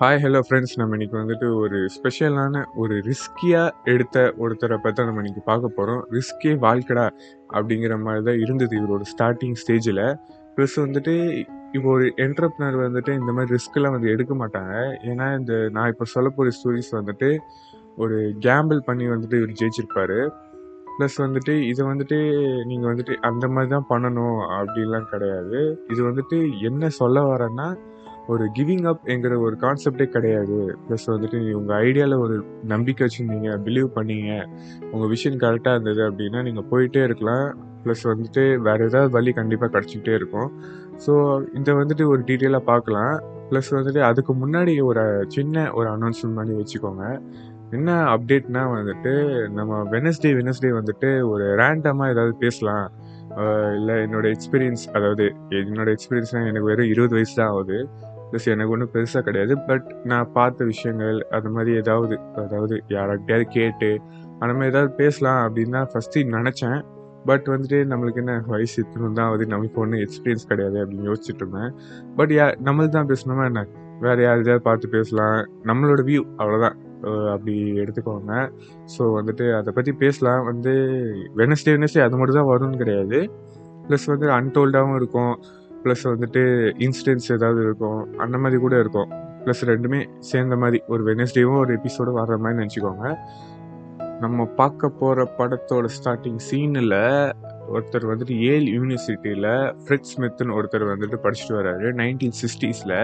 Hi hello friends நம்ம இன்னைக்கு வந்துட்டு ஒரு ஸ்பெஷலான ஒரு ரிஸ்கியாக எடுத்த ஒருத்தரை பற்றி நம்ம இன்றைக்கி பார்க்க போகிறோம் ரிஸ்கே வாழ்க்கடா அப்படிங்கிற மாதிரி தான் இருந்தது இவரோட ஸ்டார்டிங் ஸ்டேஜில் ப்ளஸ் வந்துட்டு இப்போ ஒரு என்டர்ப்னர் வந்துட்டு இந்த மாதிரி ரிஸ்க்லாம் வந்து எடுக்க மாட்டாங்க. ஏன்னா இந்த நான் இப்போ சொல்ல போகிற ஸ்டோரிஸ் வந்துட்டு ஒரு கேம்பிள் பண்ணி வந்துட்டு இவர் ஜெயிச்சிருப்பார். ப்ளஸ் வந்துட்டு இதை வந்துட்டு நீங்கள் வந்துட்டு அந்த மாதிரி தான் பண்ணணும் அப்படிலாம் கிடையாது. இது வந்துட்டு என்ன சொல்ல வரேன்னா ஒரு கிவிங் அப் என்கிற ஒரு கான்செப்டே கிடையாது. ப்ளஸ் வந்துட்டு நீ உங்கள் ஐடியாவில் ஒரு நம்பிக்கை வச்சுருந்தீங்க பிலீவ் பண்ணீங்க. உங்கள் விஷன் கரெக்டாக இருந்தது அப்படின்னா நீங்கள் போயிட்டே இருக்கலாம். ப்ளஸ் வந்துட்டு வேறு ஏதாவது வழி கண்டிப்பாக கிடச்சிக்கிட்டே இருக்கும். ஸோ இதை வந்துட்டு ஒரு டீட்டெயிலாக பார்க்கலாம். ப்ளஸ் வந்துட்டு அதுக்கு முன்னாடி ஒரு சின்ன ஒரு அனௌன்ஸ்மெண்ட் பண்ணி வச்சுக்கோங்க. என்ன அப்டேட்னா வந்துட்டு நம்ம வெனஸ்டே வெனஸ்டே வந்துட்டு ஒரு ரேண்டமாக ஏதாவது பேசலாம். இல்லை என்னோட எக்ஸ்பீரியன்ஸ் அதாவது என்னோடய எக்ஸ்பீரியன்ஸ்னால் எனக்கு வெறும் இருபது வயசு தான் ஆகுது. ப்ளஸ் எனக்கு ஒன்றும் பெருசாக கிடையாது. பட் நான் பார்த்த விஷயங்கள் அது மாதிரி ஏதாவது அதாவது யார்கிட்டயாவது கேட்டு அந்த மாதிரி ஏதாவது பேசலாம் அப்படின்னு தான் ஃபஸ்ட்டு நினச்சேன். பட் வந்துட்டு நம்மளுக்கு என்ன வயசு இத்தனை தான் ஆகுது. நமக்கு ஒன்றும் எக்ஸ்பீரியன்ஸ் கிடையாது அப்படின்னு யோசிச்சுட்டு இருந்தேன். பட் யா நம்மளுக்கு தான் பேசணுமா என்ன? வேறு யாரையாவது பார்த்து பேசலாம். நம்மளோட வியூ அவ்வளோதான் அப்படி எடுத்துக்கோங்க. ஸோ வந்துட்டு அதை பற்றி பேசலாம். வந்து வெனஸ்டே வெனஸ்டே அது மட்டும் தான் வரும்னு கிடையாது. ப்ளஸ் வந்து அன்டோல்டாகவும் இருக்கும். ப்ளஸ் வந்துட்டு இன்சிடென்ட்ஸ் ஏதாவது இருக்கும் அந்த மாதிரி கூட இருக்கும். ப்ளஸ் ரெண்டுமே சேர்ந்த மாதிரி ஒரு வெனஸ்டேவும் ஒரு எபிசோடு வர்ற மாதிரி நினச்சிக்கோங்க. நம்ம பார்க்க போகிற படத்தோட ஸ்டார்டிங் சீனில் ஒருத்தர் வந்துட்டு ஏல் யூனிவர்சிட்டியில் ஃப்ரெட் ஸ்மித்னு ஒருத்தர் வந்துட்டு படிச்சுட்டு வராரு. நைன்டீன் சிக்ஸ்டீஸில்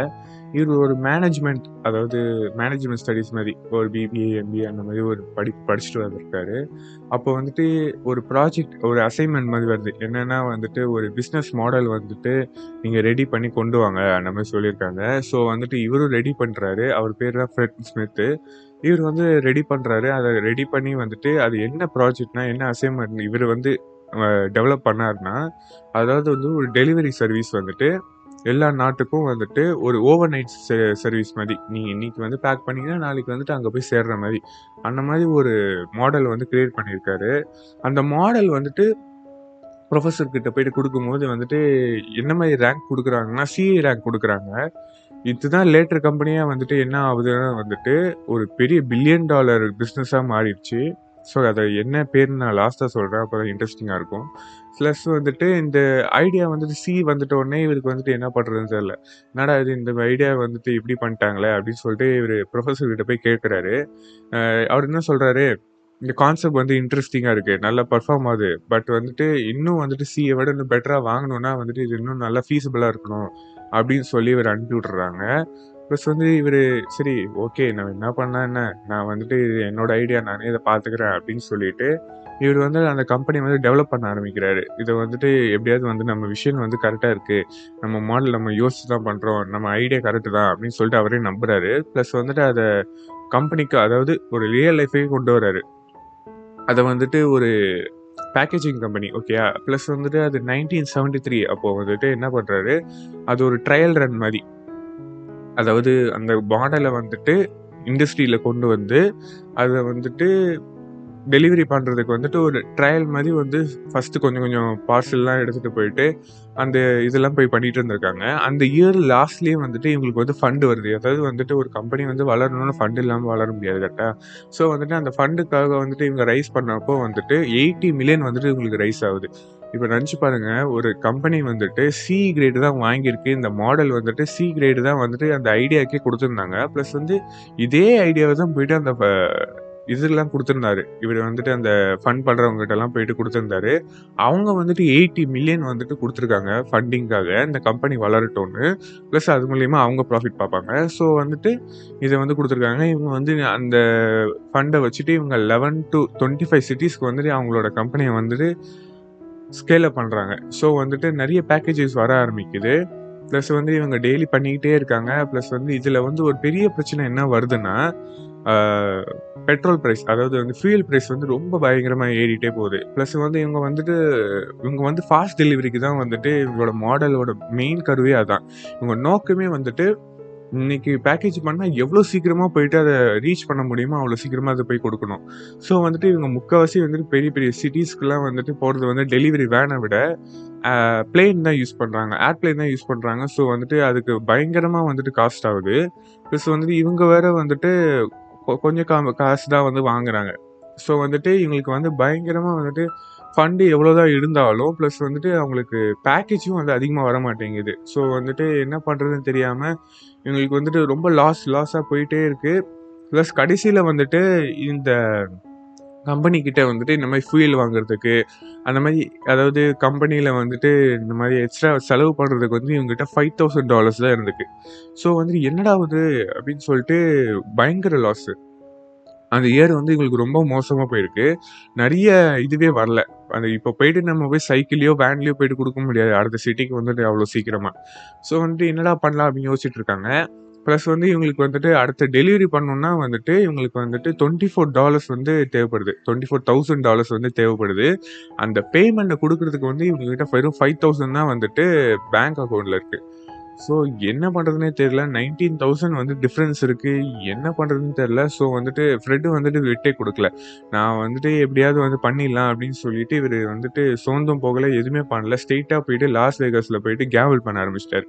இவர் ஒரு மேனேஜ்மெண்ட் அதாவது மேனேஜ்மெண்ட் ஸ்டடீஸ் மாதிரி ஒரு பிபிஏ எம்பிஏ அந்த மாதிரி ஒரு படி படிச்சுட்டு வந்திருக்காரு. அப்போ வந்துட்டு ஒரு ப்ராஜெக்ட் ஒரு அசைன்மெண்ட் மாதிரி வருது. என்னென்னா வந்துட்டு ஒரு பிஸ்னஸ் மாடல் வந்துட்டு நீங்கள் ரெடி பண்ணி கொண்டு வாங்க அந்த மாதிரி சொல்லியிருக்காங்க. ஸோ வந்துட்டு இவரும் ரெடி பண்ணுறாரு அவர் பேர் தான் ஃப்ரெட் ஸ்மித்து இவர் வந்து ரெடி பண்ணுறாரு அதை ரெடி பண்ணி வந்துட்டு அது என்ன ப்ராஜெக்ட்னா என்ன அசைன்மெண்ட் இவர் வந்து டெவலப் பண்ணாருன்னா அதாவது வந்து ஒரு டெலிவரி சர்வீஸ் வந்துட்டு எல்லா நாட்டுக்கும் வந்துட்டு ஒரு ஓவர் நைட் சர்வீஸ் மாதிரி. நீங்கள் இன்னைக்கு வந்து பேக் பண்ணிங்கன்னா நாளைக்கு வந்துட்டு அங்கே போய் சேர்ற மாதிரி. அந்த மாதிரி ஒரு மாடல் வந்து கிரியேட் பண்ணியிருக்காரு அந்த மாடல் வந்துட்டு ப்ரொஃபஸர் கிட்ட போயிட்டு கொடுக்கும்போது வந்துட்டு என்ன மாதிரி ரேங்க் கொடுக்குறாங்கன்னா சிஏ ரேங்க் கொடுக்குறாங்க. இதுதான் லேட்டர் கம்பெனியாக வந்துட்டு என்ன ஆகுதுன்னா வந்துட்டு ஒரு பெரிய பில்லியன் டாலர் பிஸ்னஸாக மாறிடுச்சு. ஸோ அதை என்ன பேர்னு நான் லாஸ்ட்டாக சொல்கிறேன் அப்போ தான் இன்ட்ரெஸ்டிங்காக இருக்கும். ப்ளஸ் வந்துட்டு இந்த ஐடியா வந்துட்டு சி வந்துட்ட உடனே இவருக்கு வந்துட்டு என்ன பண்ணுறதுன்னு தெரியல. என்னடா இது இந்த ஐடியா வந்துட்டு இப்படி பண்ணிட்டாங்களே அப்படின்னு சொல்லிட்டு இவர் ப்ரொஃபஸர் கிட்ட போய் கேட்குறாரு அவர் என்ன சொல்கிறாரு இந்த கான்செப்ட் வந்து இன்ட்ரெஸ்டிங்காக இருக்குது நல்லா பர்ஃபார்ம் ஆகுது. பட் வந்துட்டு இன்னும் வந்துட்டு சியை விட இன்னும் பெட்டராக வாங்கணும்னா வந்துட்டு இது இன்னும் நல்லா ஃபீஸபிளாக இருக்கணும் அப்படின்னு சொல்லி இவர் அனுப்பி விட்றாங்க ப்ளஸ் வந்து இவர் சரி ஓகே நான் என்ன பண்ணேன் என்ன? நான் வந்துட்டு இது என்னோட ஐடியா நானே இதை பார்த்துக்கிறேன் அப்படின்னு சொல்லிட்டு இவர் வந்து அந்த கம்பெனி வந்து டெவலப் பண்ண ஆரம்பிக்கிறாரு. இதை வந்துட்டு எப்படியாவது வந்து நம்ம விஷயம் வந்து கரெக்டாக இருக்குது நம்ம மாடல் நம்ம யோசிச்சு தான் பண்ணுறோம் நம்ம ஐடியா கரெக்டு தான் அப்படின்னு சொல்லிட்டு அவரே நம்புறாரு. ப்ளஸ் வந்துட்டு அதை கம்பெனிக்கு அதாவது ஒரு ரியல் லைஃபே கொண்டு வராரு அதை வந்துட்டு ஒரு பேக்கேஜிங் கம்பெனி ஓகே ப்ளஸ் வந்துட்டு அது நைன்டீன் செவன்டி த்ரீ அப்போது வந்துட்டு என்ன பண்ணுறாரு அது ஒரு ட்ரையல் ரன் மாதிரி. அதாவது அந்த மாடலை வந்துட்டு இண்டஸ்ட்ரியில் கொண்டு வந்து அதை வந்துட்டு டெலிவரி பண்ணுறதுக்கு வந்துட்டு ஒரு ட்ரையல் மாதிரி வந்து ஃபஸ்ட்டு கொஞ்சம் கொஞ்சம் பார்சல்லாம் எடுத்துகிட்டு போயிட்டு அந்த இதெல்லாம் போய் பண்ணிட்டு இருந்திருக்காங்க. அந்த இயர் லாஸ்ட்லேயே வந்துட்டு இவங்களுக்கு வந்து ஃபண்டு வருது. அதாவது வந்துட்டு ஒரு கம்பெனி வந்து வளரணும்னு ஃபண்டு இல்லாமல் வளர முடியாது கரெக்டாக ஸோ வந்துட்டு அந்த ஃபண்டுக்காக வந்துட்டு இவங்க ரைஸ் பண்ணப்போ வந்துட்டு எயிட்டி மில்லியன் வந்துட்டு இவங்களுக்கு ரைஸ் ஆகுது. இப்போ நினச்சி பாருங்க ஒரு கம்பெனி வந்துட்டு சி கிரேடு தான் வாங்கியிருக்கு. இந்த மாடல் வந்துட்டு சி கிரேடு தான் வந்துட்டு அந்த ஐடியாக்கே கொடுத்துருந்தாங்க. ப்ளஸ் வந்து இதே ஐடியாவை தான் போயிட்டு அந்த இதெல்லாம் கொடுத்துருந்தாரு. இவர் வந்துட்டு அந்த ஃபண்ட் பண்ணுறவங்ககிட்டலாம் போயிட்டு கொடுத்துருந்தாரு. அவங்க வந்துட்டு எயிட்டி மில்லியன் வந்துட்டு கொடுத்துருக்காங்க ஃபண்டிங்காக இந்த கம்பெனி வளரட்டோன்னு ப்ளஸ் அது மூலியமாக அவங்க ப்ராஃபிட் பார்ப்பாங்க. ஸோ வந்துட்டு இதை வந்து கொடுத்துருக்காங்க. இவங்க வந்து அந்த ஃபண்டை வச்சுட்டு இவங்க லெவன் டு டுவெண்ட்டி ஃபைவ் சிட்டிஸ்க்கு வந்துட்டு அவங்களோட கம்பெனியை வந்துட்டு ஸ்கேல் அப் பண்ணுறாங்க ஸோ வந்துட்டு நிறைய பேக்கேஜஸ் வர ஆரம்பிக்குது. ப்ளஸ் வந்து இவங்க டெய்லி பண்ணிக்கிட்டே இருக்காங்க. ப்ளஸ் வந்து இதில் வந்து ஒரு பெரிய பிரச்சனை என்ன வருதுன்னா பெட்ரோல் ப்ரைஸ் அதாவது வந்து ஃபியூல் ப்ரைஸ் வந்து ரொம்ப பயங்கரமாக ஏறிட்டே போகுது. ப்ளஸ் வந்து இவங்க வந்துட்டு இவங்க வந்து ஃபாஸ்ட் டெலிவரிக்கு தான் வந்துட்டு இவங்களோட மாடலோட மெயின் கருவே அதான். இவங்க நோக்கமே வந்துட்டு இன்னைக்கு பேக்கேஜ் பண்ணால் எவ்வளோ சீக்கிரமாக போயிட்டு அதை ரீச் பண்ண முடியுமோ அவ்வளோ சீக்கிரமாக அதை போய் கொடுக்கணும். ஸோ வந்துட்டு இவங்க முக்கால்வாசி வந்துட்டு பெரிய பெரிய சிட்டிஸ்க்குலாம் வந்துட்டு போகிறது வந்து டெலிவரி வேனை விட பிளேன் தான் யூஸ் பண்ணுறாங்க ஏர்பிளேன் தான் யூஸ் பண்ணுறாங்க ஸோ வந்துட்டு அதுக்கு பயங்கரமாக வந்துட்டு காஸ்ட் ஆகுது. ப்ளஸ் வந்துட்டு இவங்க வேற வந்துட்டு கொஞ்சம் கா காசு தான் வந்து வாங்குறாங்க. ஸோ வந்துட்டு இவங்களுக்கு வந்து பயங்கரமாக வந்துட்டு ஃபண்டு எவ்வளோதான் இருந்தாலும் ப்ளஸ் வந்துட்டு அவங்களுக்கு பேக்கேஜும் வந்து அதிகமாக வர மாட்டேங்குது ஸோ வந்துட்டு என்ன பண்ணுறதுன்னு தெரியாமல் இவங்களுக்கு வந்துட்டு ரொம்ப லாஸ் லாஸாக போயிட்டே இருக்குது ப்ளஸ் கடைசியில் வந்துட்டு இந்த கம்பெனிக்கிட்ட வந்துட்டு இந்த மாதிரி ஃபியூல் வாங்குறதுக்கு அந்த மாதிரி அதாவது கம்பெனியில் வந்துட்டு இந்த மாதிரி எக்ஸ்ட்ரா செலவு பண்ணுறதுக்கு வந்து இவங்ககிட்ட ஃபைவ் தௌசண்ட் டாலர்ஸ் தான் இருந்துக்கு ஸோ வந்துட்டு என்னடா ஆகுது அப்படின்னு சொல்லிட்டு பயங்கர லாஸு அந்த இயர் வந்து எங்களுக்கு ரொம்ப மோசமாக போயிருக்கு. நிறைய இதுவே வரல. அந்த இப்போ போயிட்டு நம்ம போய் சைக்கிளையோ வேன்லேயோ போயிட்டு கொடுக்க முடியாது. அடுத்த சிட்டிக்கு வந்துட்டு அவ்வளோ சீக்கிரமாக ஸோ வந்துட்டு என்னடா பண்ணலாம் அப்படின்னு யோசிச்சுட்டு இருக்காங்க. ப்ளஸ் வந்து இவங்களுக்கு வந்துட்டு அடுத்த டெலிவரி பண்ணணும்னா வந்துட்டு இவங்களுக்கு வந்துட்டு டுவெண்ட்டி ஃபோர் டாலர்ஸ் வந்து தேவைப்படுது. டுவெண்ட்டி ஃபோர் தௌசண்ட் டாலர்ஸ் வந்து தேவைப்படுது. அந்த பேமெண்ட்டை கொடுக்கறதுக்கு வந்து இவங்ககிட்ட வெறும் ஃபைவ் தௌசண்ட் தான் வந்துட்டு பேங்க் அக்கௌண்ட்டில் இருக்குது ஸோ என்ன பண்ணுறதுனே தெரியல. நைன்டீன் தௌசண்ட் வந்து டிஃப்ரென்ஸ் இருக்குது என்ன பண்ணுறதுன்னு தெரில ஸோ வந்துட்டு ஃப்ரெட்டு வந்துட்டு விட்டே கொடுக்கல. நான் வந்துட்டு எப்படியாவது வந்து பண்ணிடலாம் அப்படின்னு சொல்லிட்டு இவர் வந்துட்டு சோர்ந்தும் போகலை எதுவுமே பண்ணல. ஸ்ட்ரெயிட்டாக போயிட்டு லாஸ் வேகஸில் போயிட்டு கேவல் பண்ண ஆரம்பிச்சிட்டார்.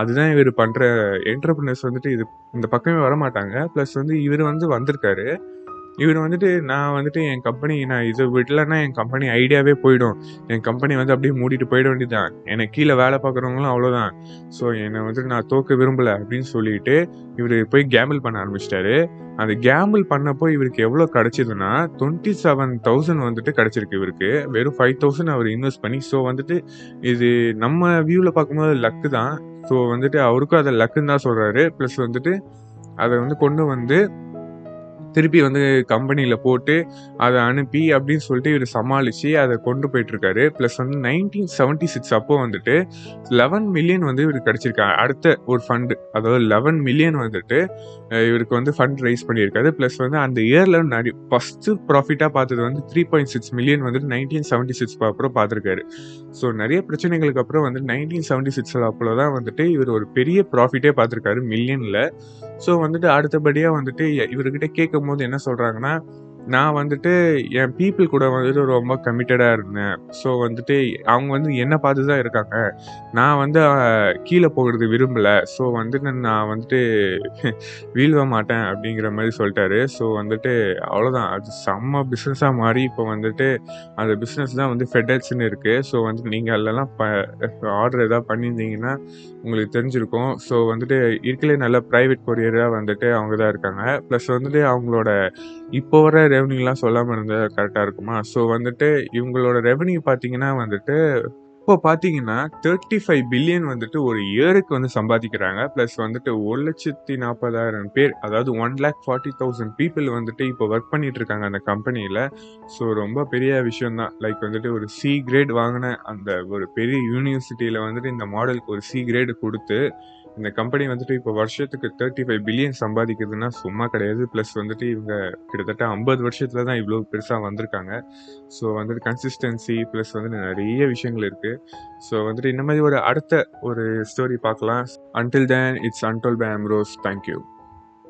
அதுதான் இவர் பண்ணுற என்டர்பிரினர்ஸ் வந்துட்டு இது இந்த பக்கமே வர மாட்டாங்க ப்ளஸ் வந்து இவர் வந்து வந்திருக்காரு. இவர் வந்துட்டு நான் வந்துட்டு என் கம்பெனி நான் இதை விடலன்னா என் கம்பெனி ஐடியாவே போயிடும். என் கம்பெனி வந்து அப்படியே மூடிட்டு போயிட வேண்டியதுதான். எனக்கு கீழே வேலை பார்க்குறவங்களும் அவ்வளோதான் ஸோ என்னை வந்துட்டு நான் தோக்க விரும்பல அப்படின்னு சொல்லிட்டு இவர் போய் கேம்பிள் பண்ண ஆரம்பிச்சிட்டாரு. அந்த கேம்பிள் பண்ணப்போ இவருக்கு எவ்வளோ கிடச்சிதுன்னா டுவெண்ட்டி செவன் தௌசண்ட் வந்துட்டு கிடச்சிருக்கு இவருக்கு. வெறும் ஃபைவ் தௌசண்ட் அவர் இன்வெஸ்ட் பண்ணி ஸோ வந்துட்டு இது நம்ம வியூவில் பார்க்கும்போது லக்கு தான். ஸோ வந்துட்டு அவருக்கும் அதை லக்குன்னு தான் சொல்கிறாரு ப்ளஸ் வந்துட்டு அதை வந்து கொண்டு வந்து திருப்பி வந்து கம்பெனியில் போட்டு அதை அனுப்பி அப்படின்னு சொல்லிட்டு இவர் சமாளித்து அதை கொண்டு போயிட்டுருக்காரு. ப்ளஸ் வந்து நைன்டீன் செவன்ட்டி சிக்ஸ் அப்போ வந்துட்டு லெவன் மில்லியன் வந்து இவருக்கு கிடச்சிருக்காங்க அடுத்த ஒரு ஃபண்டு அதாவது லெவன் மில்லியன் வந்துட்டு இவருக்கு வந்து ஃபண்ட் ரைஸ் பண்ணியிருக்காரு. ப்ளஸ் வந்து அந்த இயரில் நிறைய ஃபஸ்ட்டு ப்ராஃபிட்டாக பார்த்தது வந்து த்ரீ பாயிண்ட் சிக்ஸ் மில்லியன் வந்துட்டு நைன்டீன் செவன்ட்டி சிக்ஸ் அப்புறம் பார்த்துருக்காரு. ஸோ நிறைய பிரச்சனைகளுக்கு அப்புறம் வந்து நைன்டீன் செவன்ட்டி சிக்ஸில் அப்போ தான் வந்துட்டு இவர் ஒரு பெரிய ப்ராஃபிட்டே பார்த்துருக்காரு மில்லியனில் ஸோ வந்துட்டு அடுத்தபடியாக வந்துட்டு இவர்கிட்ட கேட்கும் போது என்ன சொல்கிறாங்கன்னா நான் வந்துட்டு என் பீப்புள் கூட வந்துட்டு ரொம்ப கமிட்டடாக இருந்தேன். ஸோ வந்துட்டு அவங்க வந்து என்னை பார்த்து தான் இருக்காங்க? நான் வந்து கீழே போகிறது விரும்பலை. ஸோ வந்துட்டு நான் வந்துட்டு வீழ்வ மாட்டேன் அப்படிங்கிற மாதிரி சொல்லிட்டாரு. ஸோ வந்துட்டு அவ்வளோதான் அது செம்ம பிஸ்னஸாக மாறி இப்போ வந்துட்டு அந்த பிஸ்னஸ் தான் வந்து ஃபெடெக்ஸ்னு இருக்குது ஸோ வந்துட்டு நீங்கள் அதிலலாம் ப ஆர்டர் எதாவது பண்ணியிருந்தீங்கன்னா உங்களுக்கு தெரிஞ்சிருக்கும். ஸோ வந்துட்டு இருக்கலே நல்ல ப்ரைவேட் கொரியராக வந்துட்டு அவங்க தான் இருக்காங்க. ப்ளஸ் வந்துட்டு அவங்களோட இப்போ வர ரெவன்யூலாம் சொல்லாமல் இருந்தால் கரெக்டாக இருக்குமா? ஸோ வந்துட்டு இவங்களோட ரெவன்யூ பார்த்தீங்கன்னா வந்துட்டு இப்போ பார்த்தீங்கன்னா தேர்ட்டி ஃபைவ் பில்லியன் வந்துட்டு ஒரு இயருக்கு வந்து சம்பாதிக்கிறாங்க. ப்ளஸ் வந்துட்டு ஒரு லட்சத்தி நாற்பதாயிரம் பேர் அதாவது one lakh forty thousand people வந்துட்டு இப்போ ஒர்க் பண்ணிட்டு இருக்காங்க அந்த கம்பெனியில் ஸோ ரொம்ப பெரிய விஷயம் தான் லைக் வந்துட்டு ஒரு சி கிரேட் வாங்கின அந்த ஒரு பெரிய யூனிவர்சிட்டியில் வந்துட்டு இந்த மாடலுக்கு ஒரு சி கிரேடு கொடுத்து இந்த கம்பெனி வந்துட்டு இப்போ வருஷத்துக்கு தேர்ட்டி ஃபைவ் பில்லியன் சம்பாதிக்குதுன்னா சும்மா கிடையாது. ப்ளஸ் வந்துட்டு இவங்க கிட்டத்தட்ட ஐம்பது வருஷத்துல தான் இவ்வளோ பெருசாக வந்திருக்காங்க. ஸோ வந்துட்டு கன்சிஸ்டன்சி ப்ளஸ் வந்துட்டு நிறைய விஷயங்கள் இருக்குது ஸோ வந்துட்டு இந்த மாதிரி ஒரு அடுத்த ஒரு ஸ்டோரி பார்க்கலாம். Until then it's untold by அம்ரோஸ் thank you